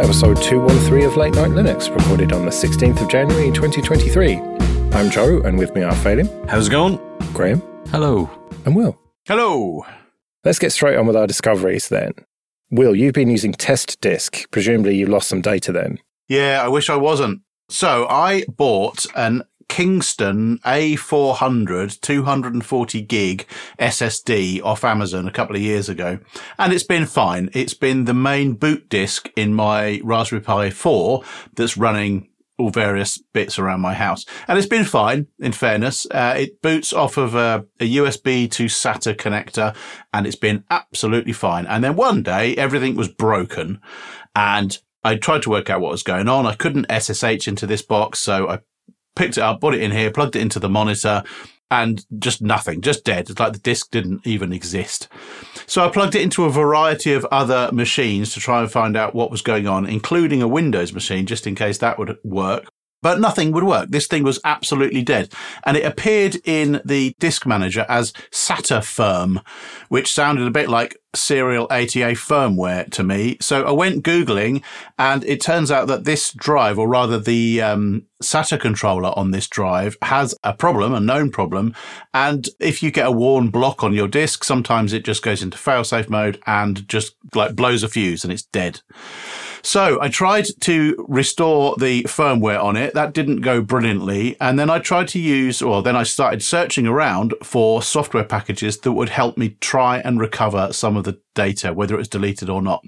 to episode 213 of Late Night Linux, recorded on the 16th of January 2023. I'm Joe, and with me are Phelim, How's it going? Graham, Hello. and Will. Hello. Let's get straight on with our discoveries then. Will, you've been using TestDisk. Presumably you lost some data then. Yeah, I wish I wasn't. So I bought an Kingston A400 240 gig SSD off Amazon a couple of years ago, and it's been fine. It's been the main boot disk in my Raspberry Pi 4 that's running all various bits around my house. And it's been fine, in fairness. Uh, it boots off of a, a, USB to SATA connector and it's been absolutely fine. And then one day everything was broken and I tried to work out what was going on. I couldn't SSH into this box. So I picked it up, put it in here, plugged it into the monitor and just nothing, just dead. It's like the disk didn't even exist. So I plugged it into a variety of other machines to try and find out what was going on, including a Windows machine, just in case that would work. But nothing would work. This thing was absolutely dead. And it appeared in the disk manager as SATA firm, which sounded a bit like serial ATA firmware to me. So I went Googling and it turns out that this drive, or rather the um, SATA controller on this drive has a problem, a known problem. And if you get a worn block on your disk, sometimes it just goes into failsafe mode and just like blows a fuse and it's dead. So I tried to restore the firmware on it. That didn't go brilliantly. And then I tried to use, well, then I started searching around for software packages that would help me try and recover some of the data, whether it was deleted or not.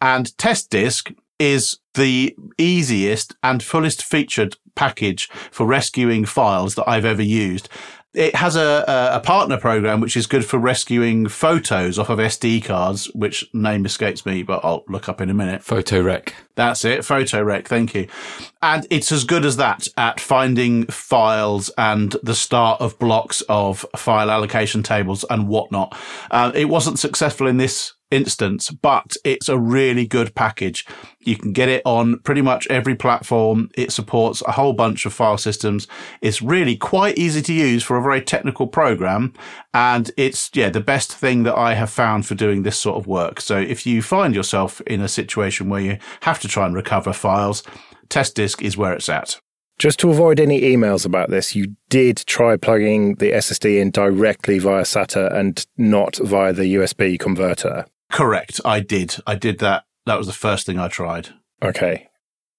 And TestDisk is the easiest and fullest featured package for rescuing files that I've ever used. It has a, a partner program which is good for rescuing photos off of SD cards, which name escapes me, but I'll look up in a minute. PhotoRec. That's it. PhotoRec. Thank you. And it's as good as that at finding files and the start of blocks of file allocation tables and whatnot. Uh, it wasn't successful in this instance, but it's a really good package. You can get it on pretty much every platform. It supports a whole bunch of file systems. It's really quite easy to use for a very technical program. And it's, yeah, the best thing that I have found for doing this sort of work. So if you find yourself in a situation where you have to try and recover files, TestDisk is where it's at. Just to avoid any emails about this, you did try plugging the SSD in directly via SATA and not via the USB converter. Correct. I did. I did that. That was the first thing I tried. Okay.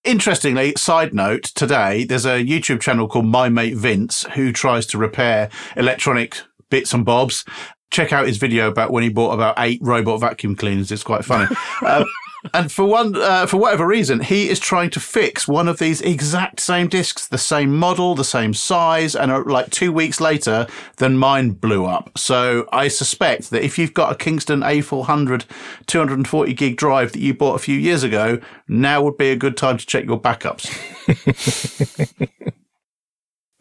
Interestingly, side note, today there's a YouTube channel called My Mate Vince who tries to repair electronic bits and bobs. Check out his video about when he bought about eight robot vacuum cleaners. It's quite funny. um, and for one, uh, for whatever reason, he is trying to fix one of these exact same discs, the same model, the same size, and uh, like two weeks later, then mine blew up. So I suspect that if you've got a Kingston A400 240 gig drive that you bought a few years ago, now would be a good time to check your backups.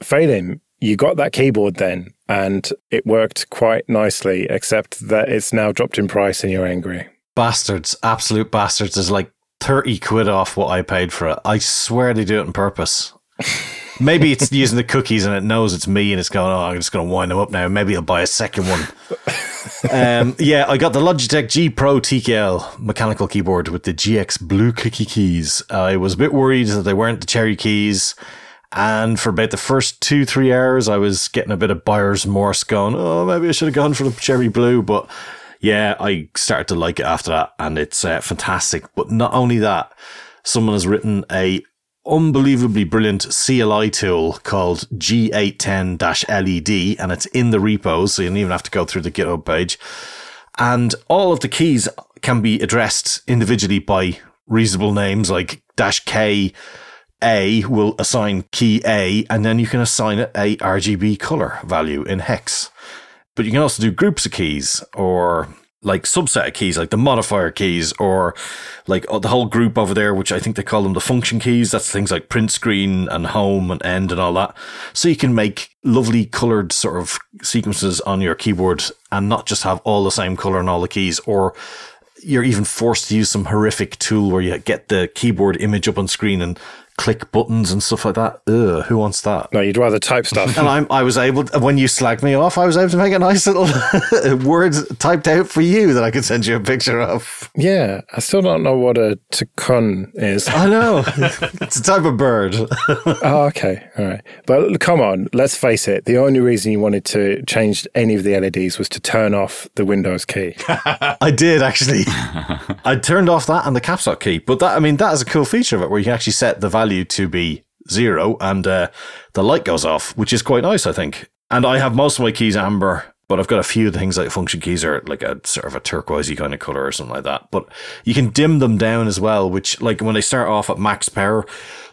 Phelim, you got that keyboard then, and it worked quite nicely, except that it's now dropped in price and you're angry bastards, absolute bastards, is like 30 quid off what I paid for it. I swear they do it on purpose. Maybe it's using the cookies and it knows it's me and it's going, oh, I'm just going to wind them up now. Maybe I'll buy a second one. um, yeah, I got the Logitech G Pro TKL mechanical keyboard with the GX blue clicky keys. I was a bit worried that they weren't the cherry keys. And for about the first two, three hours, I was getting a bit of buyer's remorse going, oh, maybe I should have gone for the cherry blue. But yeah, I started to like it after that, and it's uh, fantastic. But not only that, someone has written a unbelievably brilliant CLI tool called G810-LED, and it's in the repos, so you don't even have to go through the GitHub page. And all of the keys can be addressed individually by reasonable names like dash K. A will assign key A, and then you can assign it a RGB color value in hex. But you can also do groups of keys or like subset of keys, like the modifier keys, or like oh, the whole group over there, which I think they call them the function keys. That's things like print screen and home and end and all that. So you can make lovely colored sort of sequences on your keyboard and not just have all the same color on all the keys, or you're even forced to use some horrific tool where you get the keyboard image up on screen and click buttons and stuff like that. Ugh, who wants that? No, you'd rather type stuff. And I'm, I was able, to, when you slagged me off, I was able to make a nice little words typed out for you that I could send you a picture of. yeah, I still don't know what a tukun is. I know. it's a type of bird. oh, okay. All right. But come on, let's face it. The only reason you wanted to change any of the LEDs was to turn off the Windows key. I did actually. I turned off that and the caps lock key. But that, I mean, that is a cool feature of it where you can actually set the value to be zero and uh, the light goes off, which is quite nice, I think. And I have most of my keys amber, but I've got a few things like function keys are like a sort of a turquoisey kind of color or something like that. But you can dim them down as well, which like when they start off at max power,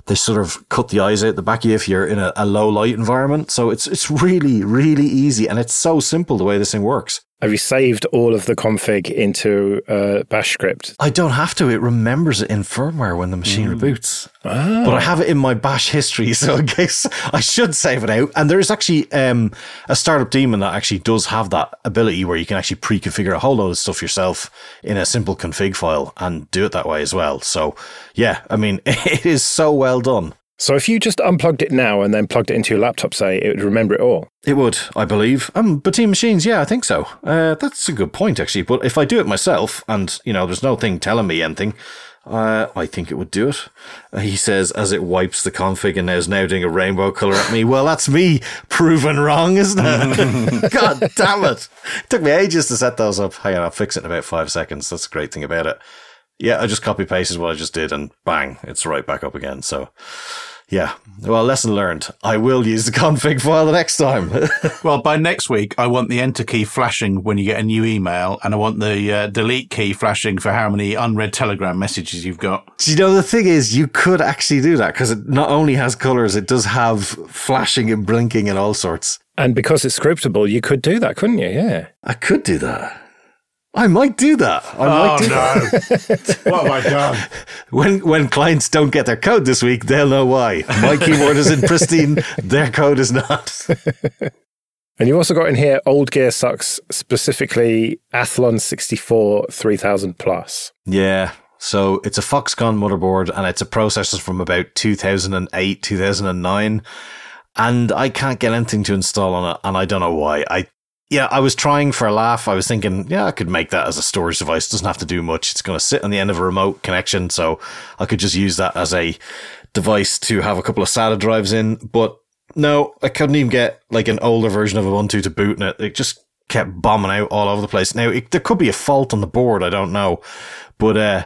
they sort of cut the eyes out the back of you if you're in a, a low light environment. So it's it's really really easy and it's so simple the way this thing works. Have you saved all of the config into a bash script? I don't have to. It remembers it in firmware when the machine hmm. reboots. Ah. But I have it in my bash history, so in case I should save it out. And there is actually um, a startup daemon that actually does have that ability where you can actually pre-configure a whole load of stuff yourself in a simple config file and do it that way as well. So yeah, I mean, it is so well done. So if you just unplugged it now and then plugged it into your laptop, say, it would remember it all. It would, I believe. Um, Beteem machines, yeah, I think so. Uh, that's a good point, actually. But if I do it myself, and you know, there's no thing telling me anything, uh, I think it would do it. Uh, he says as it wipes the config and is now doing a rainbow color at me. Well, that's me proven wrong, isn't it? God damn it! It took me ages to set those up. Hang on, I'll fix it in about five seconds. That's the great thing about it. Yeah, I just copy pasted what I just did, and bang, it's right back up again. So. Yeah. Well, lesson learned. I will use the config file the next time. Well, by next week, I want the enter key flashing when you get a new email, and I want the uh, delete key flashing for how many unread Telegram messages you've got. Do you know the thing is, you could actually do that because it not only has colors, it does have flashing and blinking and all sorts. And because it's scriptable, you could do that, couldn't you? Yeah. I could do that. I might do that. I oh, might do that. no! what have I done? When when clients don't get their code this week, they'll know why. My keyboard is in pristine, their code is not. And you've also got in here old gear sucks, specifically Athlon 64 3000 plus. Yeah. So it's a Foxconn motherboard and it's a processor from about 2008, 2009. And I can't get anything to install on it. And I don't know why. I, yeah, I was trying for a laugh. I was thinking, yeah, I could make that as a storage device. doesn't have to do much. It's going to sit on the end of a remote connection. So I could just use that as a device to have a couple of SATA drives in. But no, I couldn't even get like an older version of Ubuntu to boot in it. It just kept bombing out all over the place. Now, it, there could be a fault on the board. I don't know. But, uh,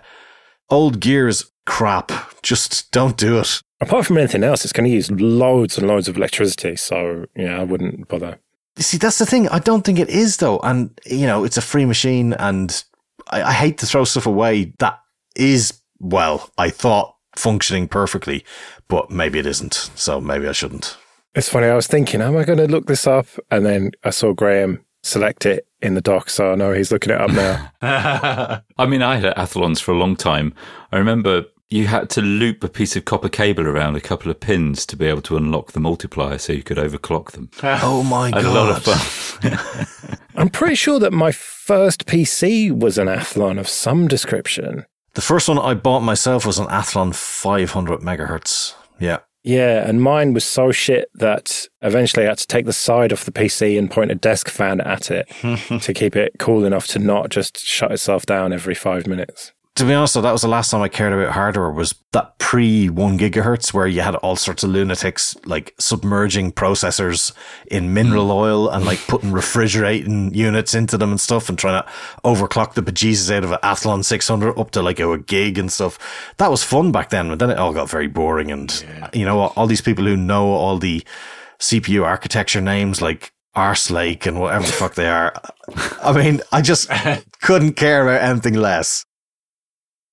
old gears crap. Just don't do it. Apart from anything else, it's going to use loads and loads of electricity. So, yeah, I wouldn't bother. See, that's the thing. I don't think it is though. And, you know, it's a free machine and I, I hate to throw stuff away that is, well, I thought functioning perfectly, but maybe it isn't. So maybe I shouldn't. It's funny. I was thinking, am I going to look this up? And then I saw Graham select it in the doc. So I know he's looking it up now. I mean, I had Athlons for a long time. I remember you had to loop a piece of copper cable around a couple of pins to be able to unlock the multiplier so you could overclock them. Oh my I had a lot of fun. I'm pretty sure that my first PC was an Athlon of some description. The first one I bought myself was an Athlon 500 megahertz. Yeah. Yeah, and mine was so shit that eventually I had to take the side off the PC and point a desk fan at it to keep it cool enough to not just shut itself down every five minutes. To be honest, though, that was the last time I cared about hardware was that pre one gigahertz where you had all sorts of lunatics like submerging processors in mineral hmm. oil and like putting refrigerating units into them and stuff and trying to overclock the bejesus out of an Athlon 600 up to like a, gig and stuff. That was fun back then, but then it all got very boring and you know, all these people who know all the CPU architecture names like Arslake and whatever the fuck they are. I mean, I just couldn't care about anything less.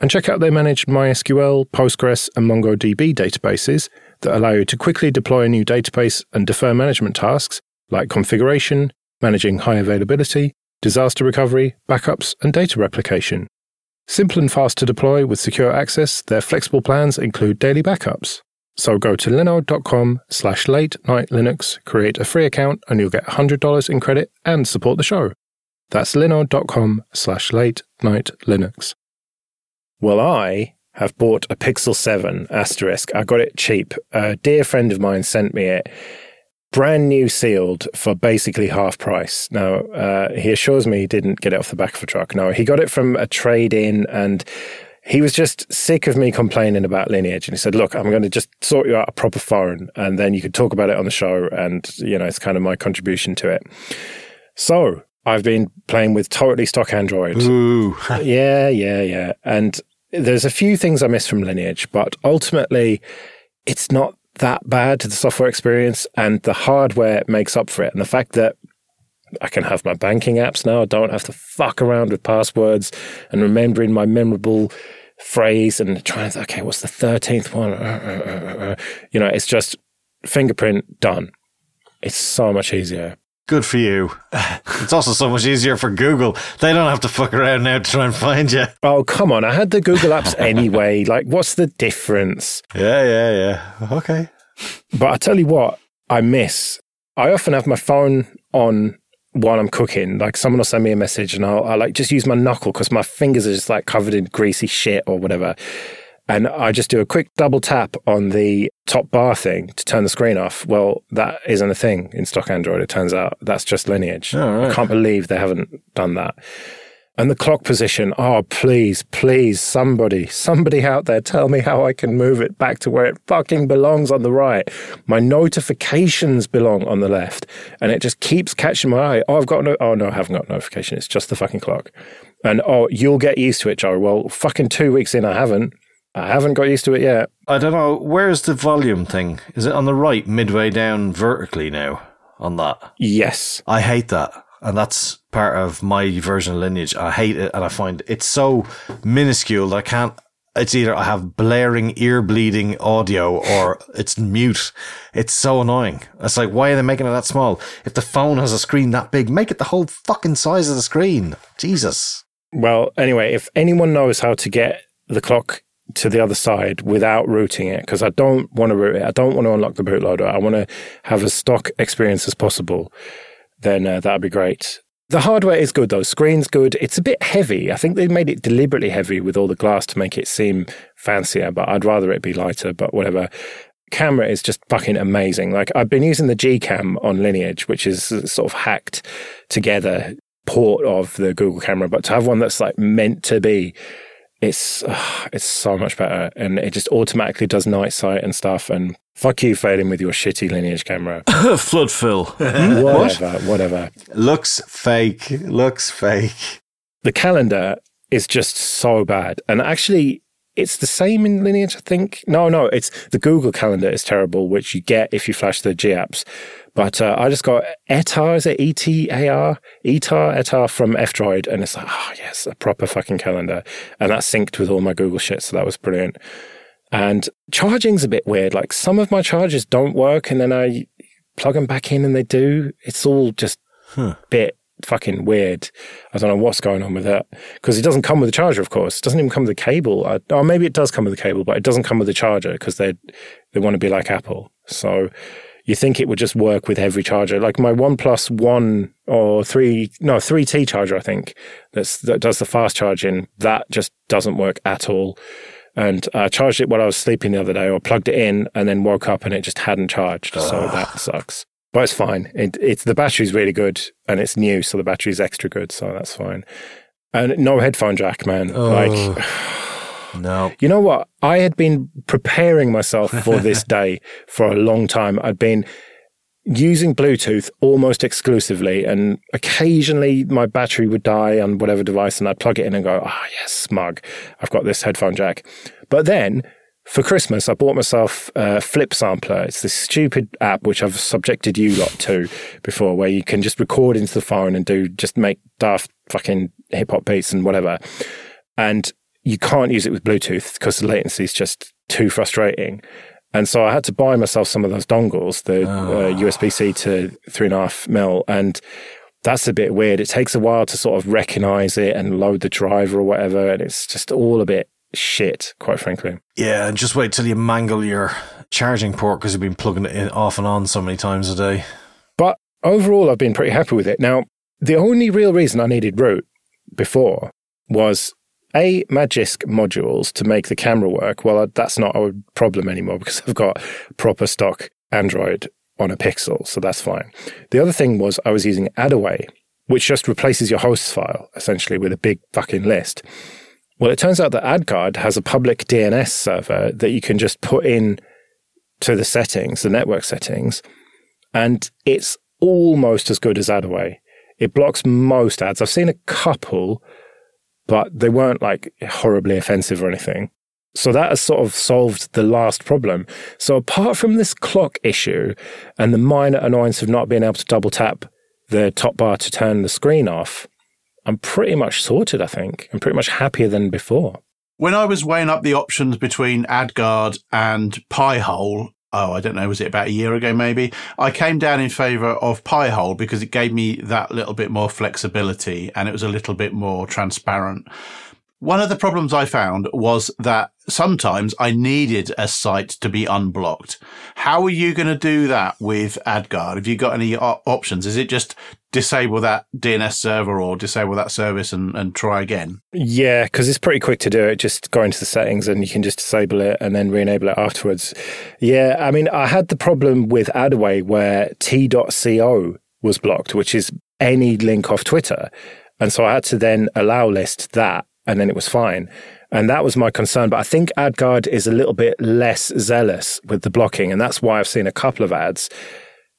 And check out their managed MySQL, Postgres, and MongoDB databases, that allow you to quickly deploy a new database and defer management tasks like configuration, managing high availability, disaster recovery, backups, and data replication. Simple and fast to deploy with secure access, their flexible plans include daily backups. So go to linode.com slash late night Linux, create a free account, and you'll get $100 in credit and support the show. That's linode.com slash late night Linux. Well, I have bought a Pixel 7 asterisk. I got it cheap. A dear friend of mine sent me it brand new sealed for basically half price. Now, uh, he assures me he didn't get it off the back of a truck. No, he got it from a trade in and he was just sick of me complaining about lineage. And he said, look, I'm going to just sort you out a proper phone and then you can talk about it on the show. And, you know, it's kind of my contribution to it. So I've been playing with totally stock Android. Ooh. yeah, yeah, yeah. And there's a few things I miss from lineage, but ultimately it's not that bad to the software experience and the hardware makes up for it. And the fact that I can have my banking apps now, I don't have to fuck around with passwords and remembering my memorable phrase and trying to, okay, what's the 13th one? You know, it's just fingerprint done. It's so much easier. Good for you. It's also so much easier for Google. They don't have to fuck around now to try and find you. Oh, come on. I had the Google apps anyway. like, what's the difference? Yeah, yeah, yeah. Okay. But I tell you what, I miss. I often have my phone on while I'm cooking. Like, someone will send me a message and I'll, I like just use my knuckle because my fingers are just like covered in greasy shit or whatever. And I just do a quick double tap on the top bar thing to turn the screen off. Well, that isn't a thing in stock Android. It turns out that's just lineage. Oh, right. I can't believe they haven't done that. And the clock position. Oh, please, please, somebody, somebody out there, tell me how I can move it back to where it fucking belongs on the right. My notifications belong on the left, and it just keeps catching my eye. Oh, I've got no. Oh no, I haven't got notification. It's just the fucking clock. And oh, you'll get used to it, Joe. Well, fucking two weeks in, I haven't. I haven't got used to it yet. I don't know. Where's the volume thing? Is it on the right, midway down vertically now? On that? Yes. I hate that. And that's part of my version of lineage. I hate it and I find it's so minuscule that I can't. It's either I have blaring, ear bleeding audio or it's mute. It's so annoying. It's like, why are they making it that small? If the phone has a screen that big, make it the whole fucking size of the screen. Jesus. Well, anyway, if anyone knows how to get the clock to the other side without rooting it, because I don't want to root it, I don't want to unlock the bootloader, I want to have as stock experience as possible, then uh, that'd be great. The hardware is good though. Screen's good. It's a bit heavy. I think they made it deliberately heavy with all the glass to make it seem fancier, but I'd rather it be lighter, but whatever. Camera is just fucking amazing. Like I've been using the G Cam on Lineage, which is sort of hacked together port of the Google camera, but to have one that's like meant to be it's uh, it's so much better and it just automatically does night sight and stuff and fuck you Phelim with your shitty lineage camera Flood fill. whatever whatever Looks fake. Looks fake. the calendar is just so bad and actually it's the same in lineage i think no no it's the google calendar is terrible which you get if you flash the g apps but uh, i just got etar is it e-t-a-r etar etar from f-droid and it's like oh yes a proper fucking calendar and that synced with all my google shit so that was brilliant and charging's a bit weird like some of my chargers don't work and then i plug them back in and they do it's all just Huh. bit fucking weird. I don't know what's going on with that because it doesn't come with a charger, of course. It doesn't even come with a cable. I, or maybe it does come with a cable, but it doesn't come with a charger because they they want to be like Apple. So you think it would just work with every charger, like my OnePlus One or three, no three T charger, I think that's that does the fast charging. That just doesn't work at all. And I charged it while I was sleeping the other day, or plugged it in, and then woke up and it just hadn't charged. So that sucks. But it's fine. It, it's the battery's really good, and it's new, so the battery's extra good. So that's fine. And no headphone jack, man. Like, No. you know what? I had been preparing myself for this day for a long time. I'd been using Bluetooth almost exclusively, and occasionally my battery would die on whatever device, and I'd plug it in and go, "Ah, yes, smug. I've got this headphone jack." But then for Christmas, I bought myself a Flip Sampler. It's this stupid app which I've subjected you lot to before, where you can just record into the phone and do just make daft fucking hip hop beats and whatever. And you can't use it with Bluetooth because the latency is just too frustrating. And so I had to buy myself some of those dongles, the uh, USB C to three and a half mil. And that's a bit weird. It takes a while to sort of recognize it and load the driver or whatever. And it's just all a bit shit, quite frankly. Yeah, and just wait till you mangle your charging port because you've been plugging it in off and on so many times a day. But overall, I've been pretty happy with it. Now, the only real reason I needed root before was a Magisk modules to make the camera work. Well, that's not a problem anymore because I've got proper stock Android on a Pixel, so that's fine. The other thing was I was using AdAway, which just replaces your hosts file essentially with a big fucking list. Well, it turns out that AdGuard has a public DNS server that you can just put in to the settings, the network settings, and it's almost as good as AdAway. It blocks most ads. I've seen a couple, but they weren't like horribly offensive or anything. So that has sort of solved the last problem. So apart from this clock issue and the minor annoyance of not being able to double tap the top bar to turn the screen off, I'm pretty much sorted, I think. I'm pretty much happier than before. When I was weighing up the options between AdGuard and Pi-hole, oh, I don't know, was it about a year ago maybe? I came down in favor of Pi-hole because it gave me that little bit more flexibility and it was a little bit more transparent. One of the problems I found was that sometimes I needed a site to be unblocked. How are you going to do that with AdGuard? Have you got any options? Is it just disable that DNS server or disable that service and, and try again? Yeah, because it's pretty quick to do it. Just go into the settings and you can just disable it and then re-enable it afterwards. Yeah, I mean, I had the problem with AdAway where t.co was blocked, which is any link off Twitter. And so I had to then allow list that and then it was fine. And that was my concern. But I think AdGuard is a little bit less zealous with the blocking. And that's why I've seen a couple of ads.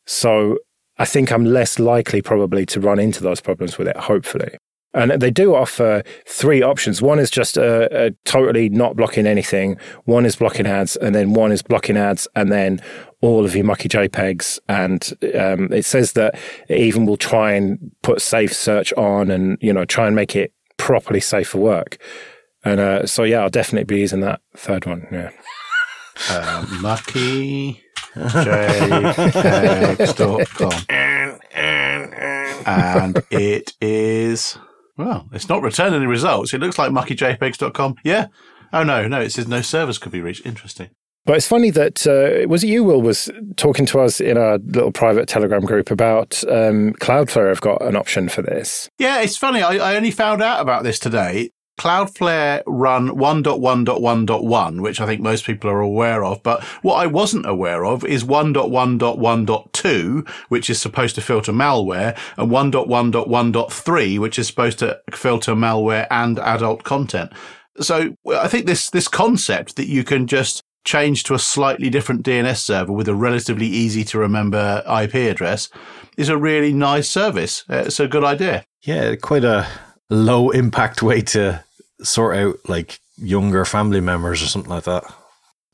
So I think I'm less likely probably to run into those problems with it, hopefully. And they do offer three options. One is just a, a, totally not blocking anything. One is blocking ads, and then one is blocking ads, and then all of your mucky JPEGs. And um, it says that it even will try and put safe search on, and you know try and make it properly safe for work. And uh, so, yeah, I'll definitely be using that third one. Yeah. Uh, mucky jpegs.com. and it is, well, it's not returning any results. It looks like muckyjpegs.com. Yeah. Oh, no, no, it says no servers could be reached. Interesting. But it's funny that uh, was it you, Will, was talking to us in our little private Telegram group about um, Cloudflare have got an option for this. Yeah, it's funny. I, I only found out about this today. Cloudflare run 1.1.1.1, which I think most people are aware of. But what I wasn't aware of is 1.1.1.2, which is supposed to filter malware, and 1.1.1.3, which is supposed to filter malware and adult content. So I think this, this concept that you can just change to a slightly different DNS server with a relatively easy to remember IP address is a really nice service. Uh, it's a good idea. Yeah, quite a low impact way to sort out like younger family members or something like that.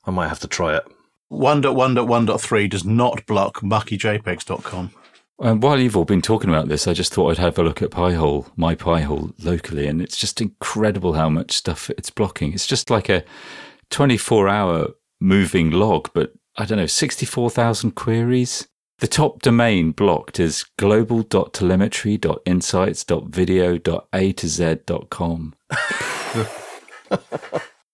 I might have to try it. 1.1.1.3 does not block muckyjpegs.com. Um, while you've all been talking about this, I just thought I'd have a look at Pi-hole, my Pi-hole locally, and it's just incredible how much stuff it's blocking. It's just like a 24 hour moving log, but I don't know, 64,000 queries. The top domain blocked is global.telemetry.insights.video.a to z.com.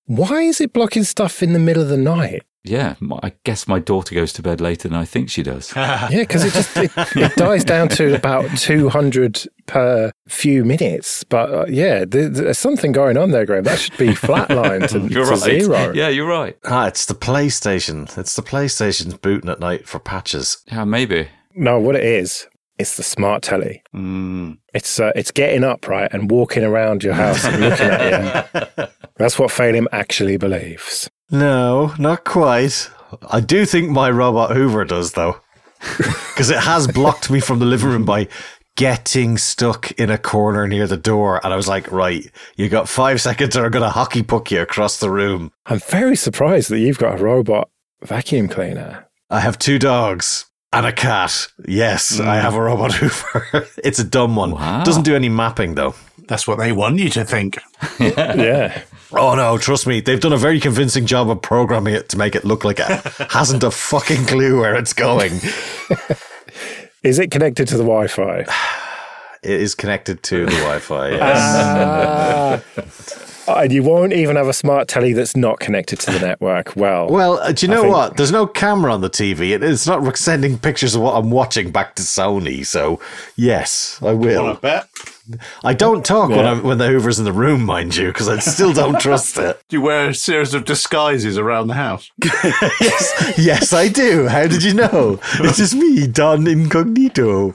Why is it blocking stuff in the middle of the night? Yeah, I guess my daughter goes to bed later than I think she does. yeah, because it just it, it, dies down to about two hundred per few minutes. But uh, yeah, there, there's something going on there, Graham. That should be flatlined to, you're to right. zero. Yeah, you're right. Ah, it's the PlayStation. It's the PlayStation's booting at night for patches. Yeah, maybe. No, what it is, it's the smart telly. Mm. It's uh, it's getting up right and walking around your house and looking at you. That's what Phelim actually believes. No, not quite. I do think my robot Hoover does, though. Because it has blocked me from the living room by getting stuck in a corner near the door. And I was like, right, you got five seconds or I'm going to hockey puck you across the room. I'm very surprised that you've got a robot vacuum cleaner. I have two dogs and a cat. Yes, mm. I have a robot Hoover. it's a dumb one. Wow. Doesn't do any mapping, though. That's what they want you to think. yeah. Oh no, trust me, they've done a very convincing job of programming it to make it look like it hasn't a fucking clue where it's going. Is it connected to the Wi Fi? It is connected to the Wi-Fi. Yes. And you won't even have a smart telly that's not connected to the network. Well, well, uh, do you know think- what? There's no camera on the TV. It, it's not sending pictures of what I'm watching back to Sony. So yes, I will. Want to bet? I don't talk when I'm, when the Hoover's in the room, mind you, because I still don't trust it. Do you wear a series of disguises around the house? yes, yes, I do. How did you know? It's just me, Don Incognito.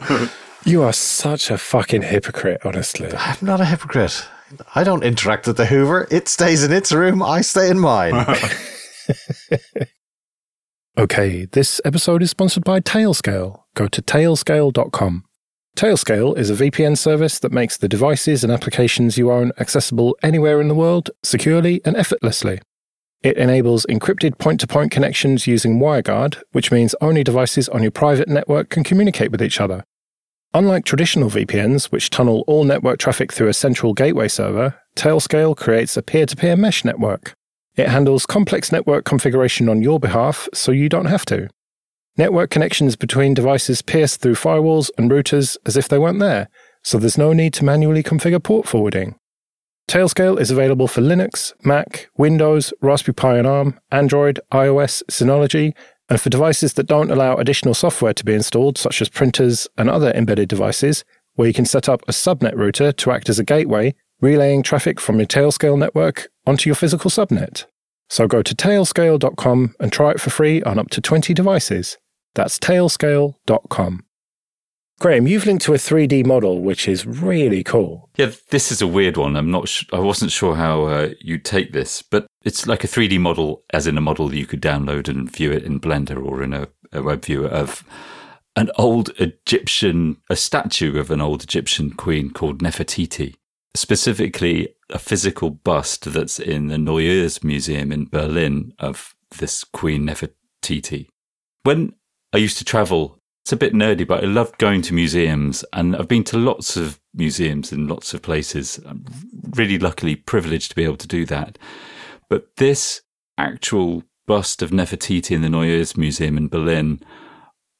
you are such a fucking hypocrite, honestly. I'm not a hypocrite. I don't interact with the Hoover. It stays in its room. I stay in mine. Okay, this episode is sponsored by Tailscale. Go to tailscale.com. Tailscale is a VPN service that makes the devices and applications you own accessible anywhere in the world, securely and effortlessly. It enables encrypted point to point connections using WireGuard, which means only devices on your private network can communicate with each other. Unlike traditional VPNs, which tunnel all network traffic through a central gateway server, Tailscale creates a peer to peer mesh network. It handles complex network configuration on your behalf, so you don't have to. Network connections between devices pierce through firewalls and routers as if they weren't there, so there's no need to manually configure port forwarding. Tailscale is available for Linux, Mac, Windows, Raspberry Pi and ARM, Android, iOS, Synology, and for devices that don't allow additional software to be installed, such as printers and other embedded devices, where you can set up a subnet router to act as a gateway, relaying traffic from your Tailscale network onto your physical subnet. So go to tailscale.com and try it for free on up to 20 devices. That's tailscale.com. Graham, you've linked to a 3D model, which is really cool. Yeah, this is a weird one. I'm not. Sh- I wasn't sure how uh, you take this, but it's like a 3D model, as in a model you could download and view it in Blender or in a, a web viewer of an old Egyptian, a statue of an old Egyptian queen called Nefertiti. Specifically, a physical bust that's in the Neues Museum in Berlin of this Queen Nefertiti. When I used to travel it's a bit nerdy, but I love going to museums, and I've been to lots of museums in lots of places. I'm really luckily privileged to be able to do that. But this actual bust of Nefertiti in the Neues Museum in Berlin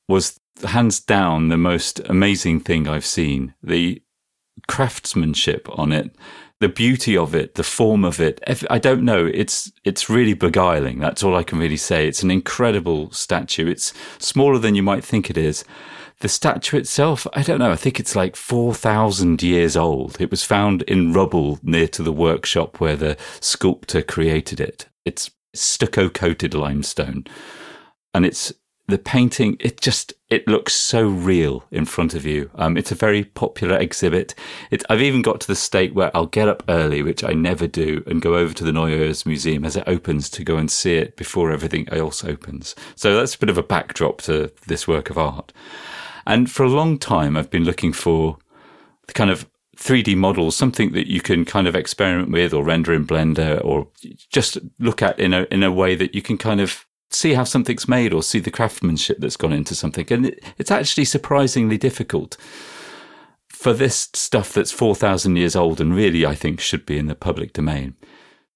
was hands down the most amazing thing I've seen. The craftsmanship on it, the beauty of it, the form of it. I don't know. It's it's really beguiling. That's all I can really say. It's an incredible statue. It's smaller than you might think it is. The statue itself, I don't know. I think it's like four thousand years old. It was found in rubble near to the workshop where the sculptor created it. It's stucco coated limestone, and it's the painting it just it looks so real in front of you. Um, it's a very popular exhibit. It, i've even got to the state where i'll get up early which i never do and go over to the neues museum as it opens to go and see it before everything else opens. So that's a bit of a backdrop to this work of art. And for a long time i've been looking for the kind of 3D models, something that you can kind of experiment with or render in Blender or just look at in a in a way that you can kind of see how something's made or see the craftsmanship that's gone into something. And it, it's actually surprisingly difficult for this stuff that's 4,000 years old and really, I think, should be in the public domain.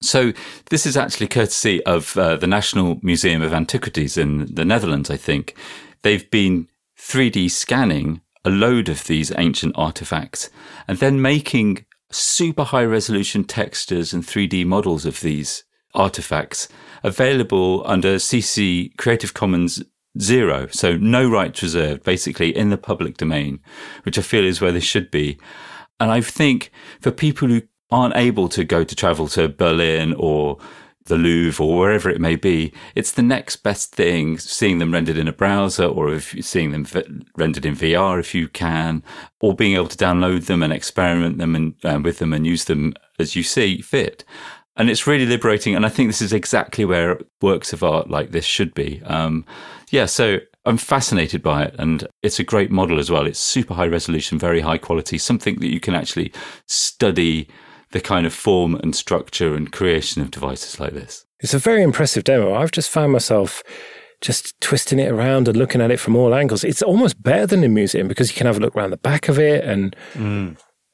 So this is actually courtesy of uh, the National Museum of Antiquities in the Netherlands, I think. They've been 3D scanning a load of these ancient artifacts and then making super high resolution textures and 3D models of these artifacts available under CC Creative Commons zero. So no rights reserved, basically in the public domain, which I feel is where they should be. And I think for people who aren't able to go to travel to Berlin or the Louvre or wherever it may be, it's the next best thing, seeing them rendered in a browser or if seeing them rendered in VR if you can, or being able to download them and experiment them and uh, with them and use them as you see fit. And it's really liberating. And I think this is exactly where works of art like this should be. Um, yeah, so I'm fascinated by it. And it's a great model as well. It's super high resolution, very high quality, something that you can actually study the kind of form and structure and creation of devices like this. It's a very impressive demo. I've just found myself just twisting it around and looking at it from all angles. It's almost better than a museum because you can have a look around the back of it and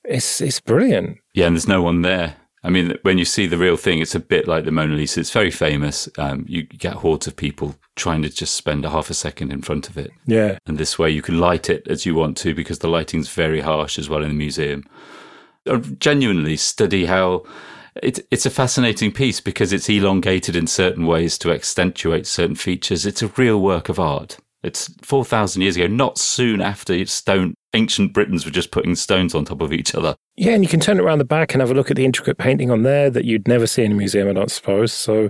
It's it's brilliant. Yeah, and there's no one there. I mean, when you see the real thing, it's a bit like the Mona Lisa. It's very famous. Um, you get hordes of people trying to just spend a half a second in front of it. Yeah. And this way you can light it as you want to because the lighting's very harsh as well in the museum. I genuinely study how it, it's a fascinating piece because it's elongated in certain ways to accentuate certain features. It's a real work of art. It's 4,000 years ago, not soon after its stone. Ancient Britons were just putting stones on top of each other. Yeah, and you can turn it around the back and have a look at the intricate painting on there that you'd never see in a museum, I don't suppose. So,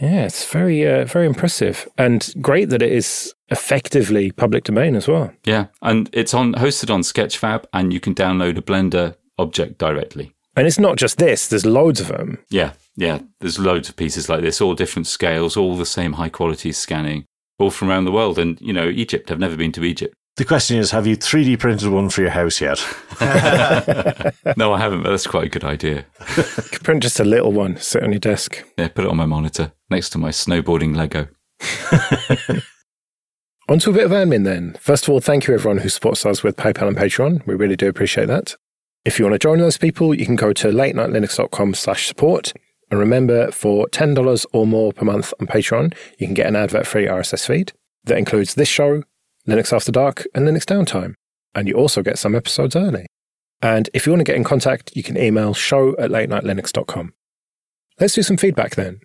yeah, it's very, uh, very impressive and great that it is effectively public domain as well. Yeah, and it's on hosted on Sketchfab, and you can download a Blender object directly. And it's not just this, there's loads of them. Yeah, yeah. There's loads of pieces like this, all different scales, all the same high quality scanning, all from around the world. And, you know, Egypt, I've never been to Egypt. The question is, have you 3D printed one for your house yet? no, I haven't, but that's quite a good idea. You could print just a little one, sit on your desk. Yeah, put it on my monitor next to my snowboarding Lego. On to a bit of admin then. First of all, thank you everyone who supports us with PayPal and Patreon. We really do appreciate that. If you want to join those people, you can go to latenightlinux.com slash support. And remember, for $10 or more per month on Patreon, you can get an advert-free RSS feed that includes this show, Linux After Dark, and Linux Downtime. And you also get some episodes early. And if you want to get in contact, you can email show at latenightlinux.com. Let's do some feedback then.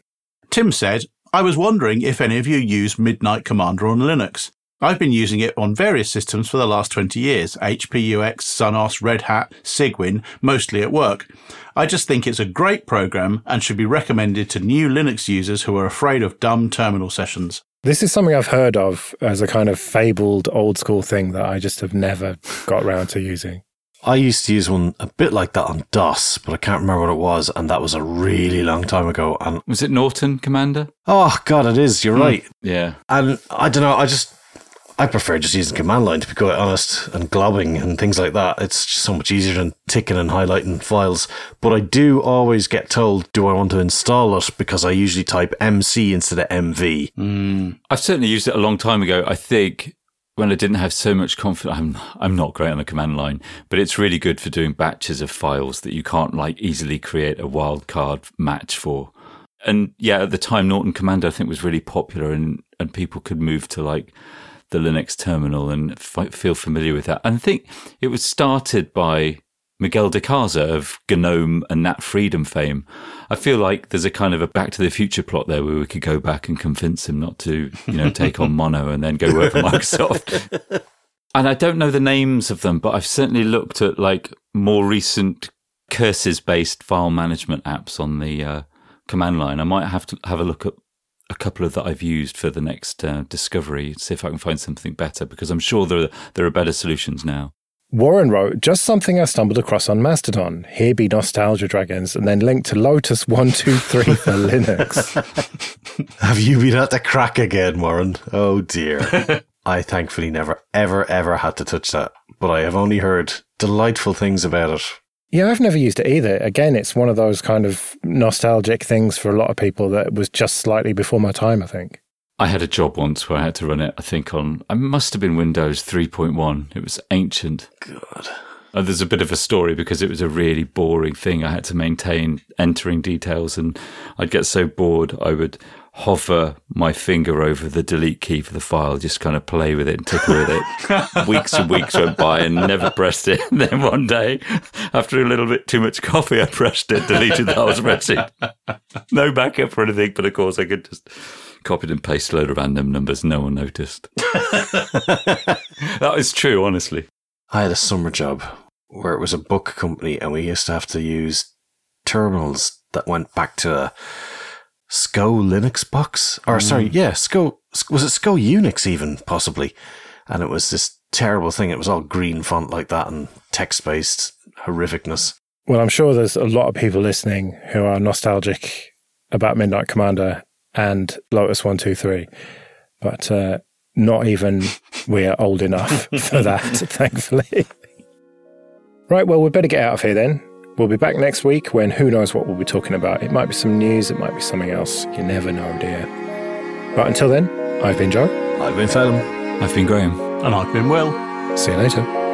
Tim said, I was wondering if any of you use Midnight Commander on Linux. I've been using it on various systems for the last 20 years HP UX, SunOS, Red Hat, Cygwin, mostly at work. I just think it's a great program and should be recommended to new Linux users who are afraid of dumb terminal sessions. This is something I've heard of as a kind of fabled old school thing that I just have never got around to using. I used to use one a bit like that on DOS, but I can't remember what it was, and that was a really long time ago. And Was it Norton Commander? oh god, it is. You're hmm. right. Yeah. And I don't know. I just I prefer just using command line to be quite honest, and globbing and things like that. It's just so much easier than ticking and highlighting files. But I do always get told, do I want to install it? Because I usually type MC instead of MV. Mm. I've certainly used it a long time ago. I think when I didn't have so much confidence, I'm, I'm not great on the command line, but it's really good for doing batches of files that you can't like easily create a wildcard match for. And yeah, at the time, Norton Commander, I think was really popular and, and people could move to like the Linux terminal and f- feel familiar with that. And I think it was started by Miguel de Icaza of GNOME and Nat Friedman fame. I feel like there's a kind of a Back to the Future plot there where we could go back and convince him not to, you know, take on Mono and then go work for Microsoft. and I don't know the names of them, but I've certainly looked at like more recent curses based file management apps on the uh, command line. I might have to have a look at a couple of that I've used for the next uh, discovery, see if I can find something better because I'm sure there are, there are better solutions now. Warren wrote, just something I stumbled across on Mastodon. Here be nostalgia dragons, and then linked to Lotus 123 for Linux. Have you been at the crack again, Warren? Oh dear. I thankfully never, ever, ever had to touch that, but I have only heard delightful things about it. Yeah, I've never used it either. Again, it's one of those kind of nostalgic things for a lot of people that was just slightly before my time, I think. I had a job once where I had to run it, I think, on, I must have been Windows 3.1. It was ancient. God. Uh, there's a bit of a story because it was a really boring thing. I had to maintain entering details and I'd get so bored I would hover my finger over the delete key for the file, just kind of play with it and tickle with it. weeks and weeks went by and never pressed it. And then one day, after a little bit too much coffee, I pressed it, deleted the whole spreadsheet. No backup or anything, but of course I could just copied and paste a load of random numbers. No one noticed. that is true, honestly. I had a summer job where it was a book company and we used to have to use terminals that went back to a SCO Linux box. Or sorry, yeah, SCO, was it SCO Unix even, possibly? And it was this terrible thing. It was all green font like that and text-based horrificness. Well, I'm sure there's a lot of people listening who are nostalgic about Midnight Commander and Lotus 123, but uh, not even we are old enough for that, thankfully. Right, well, we better get out of here then. We'll be back next week when who knows what we'll be talking about. It might be some news, it might be something else. You never know, dear. But until then, I've been Joe. I've been Phelim. I've been Graham. And I've been Will. See you later.